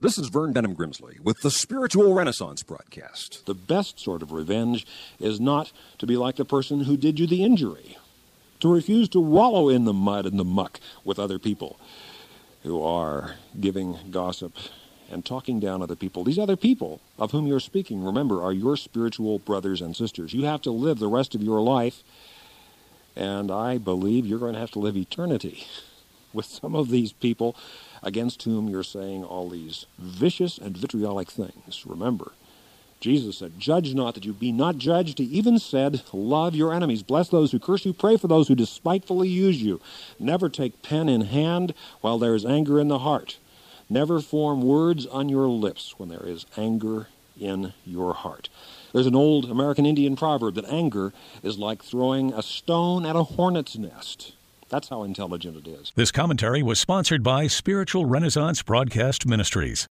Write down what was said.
This is Vern Denham Grimsley with the Spiritual Renaissance broadcast. The best sort of revenge is not to be like the person who did you the injury, to refuse to wallow in the mud and the muck with other people who are giving gossip and talking down other people. These other people of whom you're speaking, remember, are your spiritual brothers and sisters. You have to live the rest of your life, and I believe you're going to have to live eternity with some of these people against whom you're saying all these vicious and vitriolic things. Remember, Jesus said, Judge not that you be not judged. He even said, Love your enemies, bless those who curse you, pray for those who despitefully use you. Never take pen in hand while there is anger in the heart. Never form words on your lips when there is anger in your heart. There's an old American Indian proverb that anger is like throwing a stone at a hornet's nest. That's how intelligent it is. This commentary was sponsored by Spiritual Renaissance Broadcast Ministries.